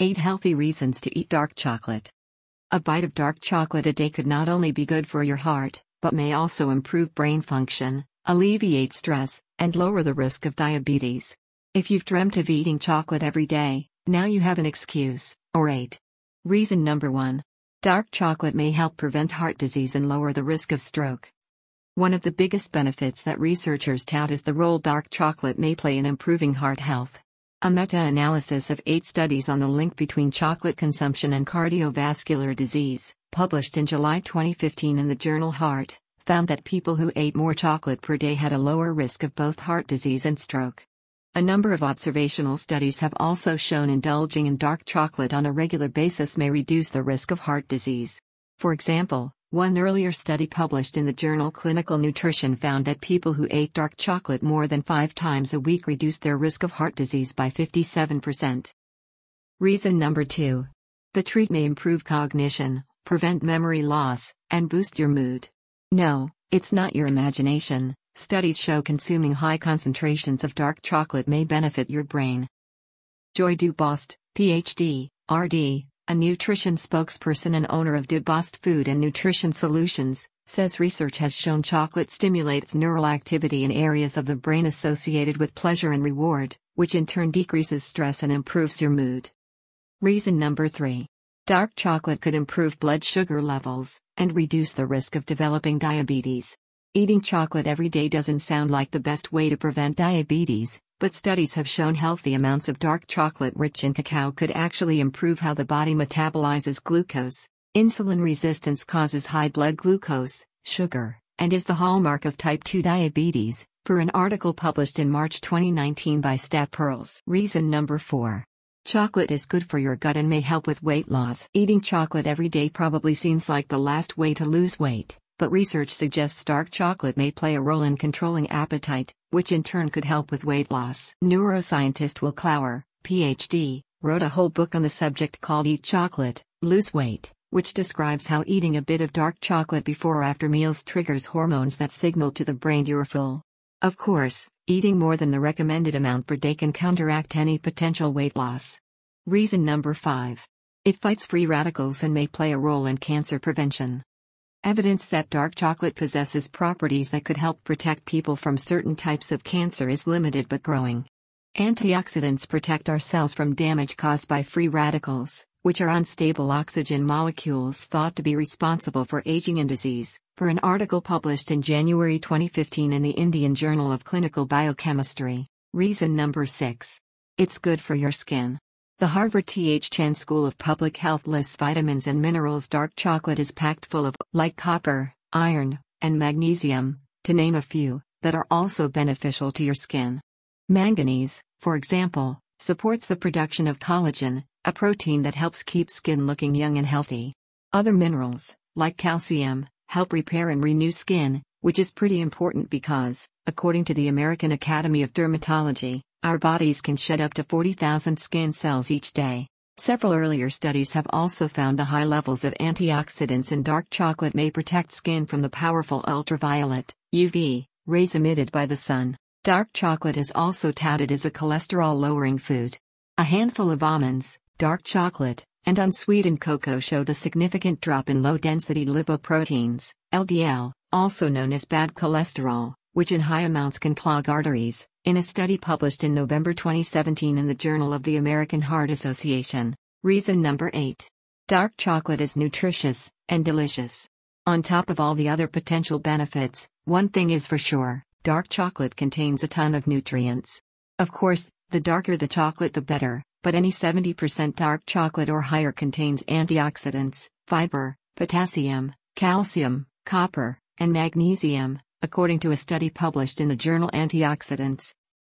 8 Healthy Reasons to Eat Dark Chocolate. A bite of dark chocolate a day could not only be good for your heart, but may also improve brain function, alleviate stress, and lower the risk of diabetes. If you've dreamt of eating chocolate every day, now you have an excuse, or 8. Reason number 1. Dark chocolate may help prevent heart disease and lower the risk of stroke. One of the biggest benefits that researchers tout is the role dark chocolate may play in improving heart health. A meta analysis of eight studies on the link between chocolate consumption and cardiovascular disease, published in July 2015 in the journal Heart, found that people who ate more chocolate per day had a lower risk of both heart disease and stroke. A number of observational studies have also shown indulging in dark chocolate on a regular basis may reduce the risk of heart disease. For example, one earlier study published in the journal Clinical Nutrition found that people who ate dark chocolate more than five times a week reduced their risk of heart disease by 57%. Reason number two. The treat may improve cognition, prevent memory loss, and boost your mood. No, it's not your imagination. Studies show consuming high concentrations of dark chocolate may benefit your brain. Joy Dubost, PhD, RD, a nutrition spokesperson and owner of Dubost Food and Nutrition Solutions, says research has shown chocolate stimulates neural activity in areas of the brain associated with pleasure and reward, which in turn decreases stress and improves your mood. Reason number 3. Dark chocolate could improve blood sugar levels and reduce the risk of developing diabetes. Eating chocolate every day doesn't sound like the best way to prevent diabetes, but studies have shown healthy amounts of dark chocolate rich in cacao could actually improve how the body metabolizes glucose. Insulin resistance causes high blood glucose, sugar, and is the hallmark of type 2 diabetes, per an article published in March 2019 by Stat Pearls. Reason number 4. Chocolate is good for your gut and may help with weight loss. Eating chocolate every day probably seems like the last way to lose weight but research suggests dark chocolate may play a role in controlling appetite, which in turn could help with weight loss. Neuroscientist Will Clower, PhD, wrote a whole book on the subject called Eat Chocolate, Lose Weight, which describes how eating a bit of dark chocolate before or after meals triggers hormones that signal to the brain you're full. Of course, eating more than the recommended amount per day can counteract any potential weight loss. Reason number 5. It fights free radicals and may play a role in cancer prevention. Evidence that dark chocolate possesses properties that could help protect people from certain types of cancer is limited but growing. Antioxidants protect our cells from damage caused by free radicals, which are unstable oxygen molecules thought to be responsible for aging and disease, for an article published in January 2015 in the Indian Journal of Clinical Biochemistry. Reason number 6. It's good for your skin. The Harvard T.H. Chan School of Public Health lists vitamins and minerals dark chocolate is packed full of, like copper, iron, and magnesium, to name a few, that are also beneficial to your skin. Manganese, for example, supports the production of collagen, a protein that helps keep skin looking young and healthy. Other minerals, like calcium, help repair and renew skin, which is pretty important because, according to the American Academy of Dermatology, our bodies can shed up to 40,000 skin cells each day. Several earlier studies have also found the high levels of antioxidants in dark chocolate may protect skin from the powerful ultraviolet UV rays emitted by the sun. Dark chocolate is also touted as a cholesterol lowering food. A handful of almonds, dark chocolate, and unsweetened cocoa showed a significant drop in low density lipoproteins, LDL, also known as bad cholesterol, which in high amounts can clog arteries, in a study published in November 2017 in the Journal of the American Heart Association. Reason number 8. Dark chocolate is nutritious and delicious. On top of all the other potential benefits, one thing is for sure dark chocolate contains a ton of nutrients. Of course, the darker the chocolate, the better, but any 70% dark chocolate or higher contains antioxidants, fiber, potassium, calcium, copper, and magnesium, according to a study published in the journal Antioxidants,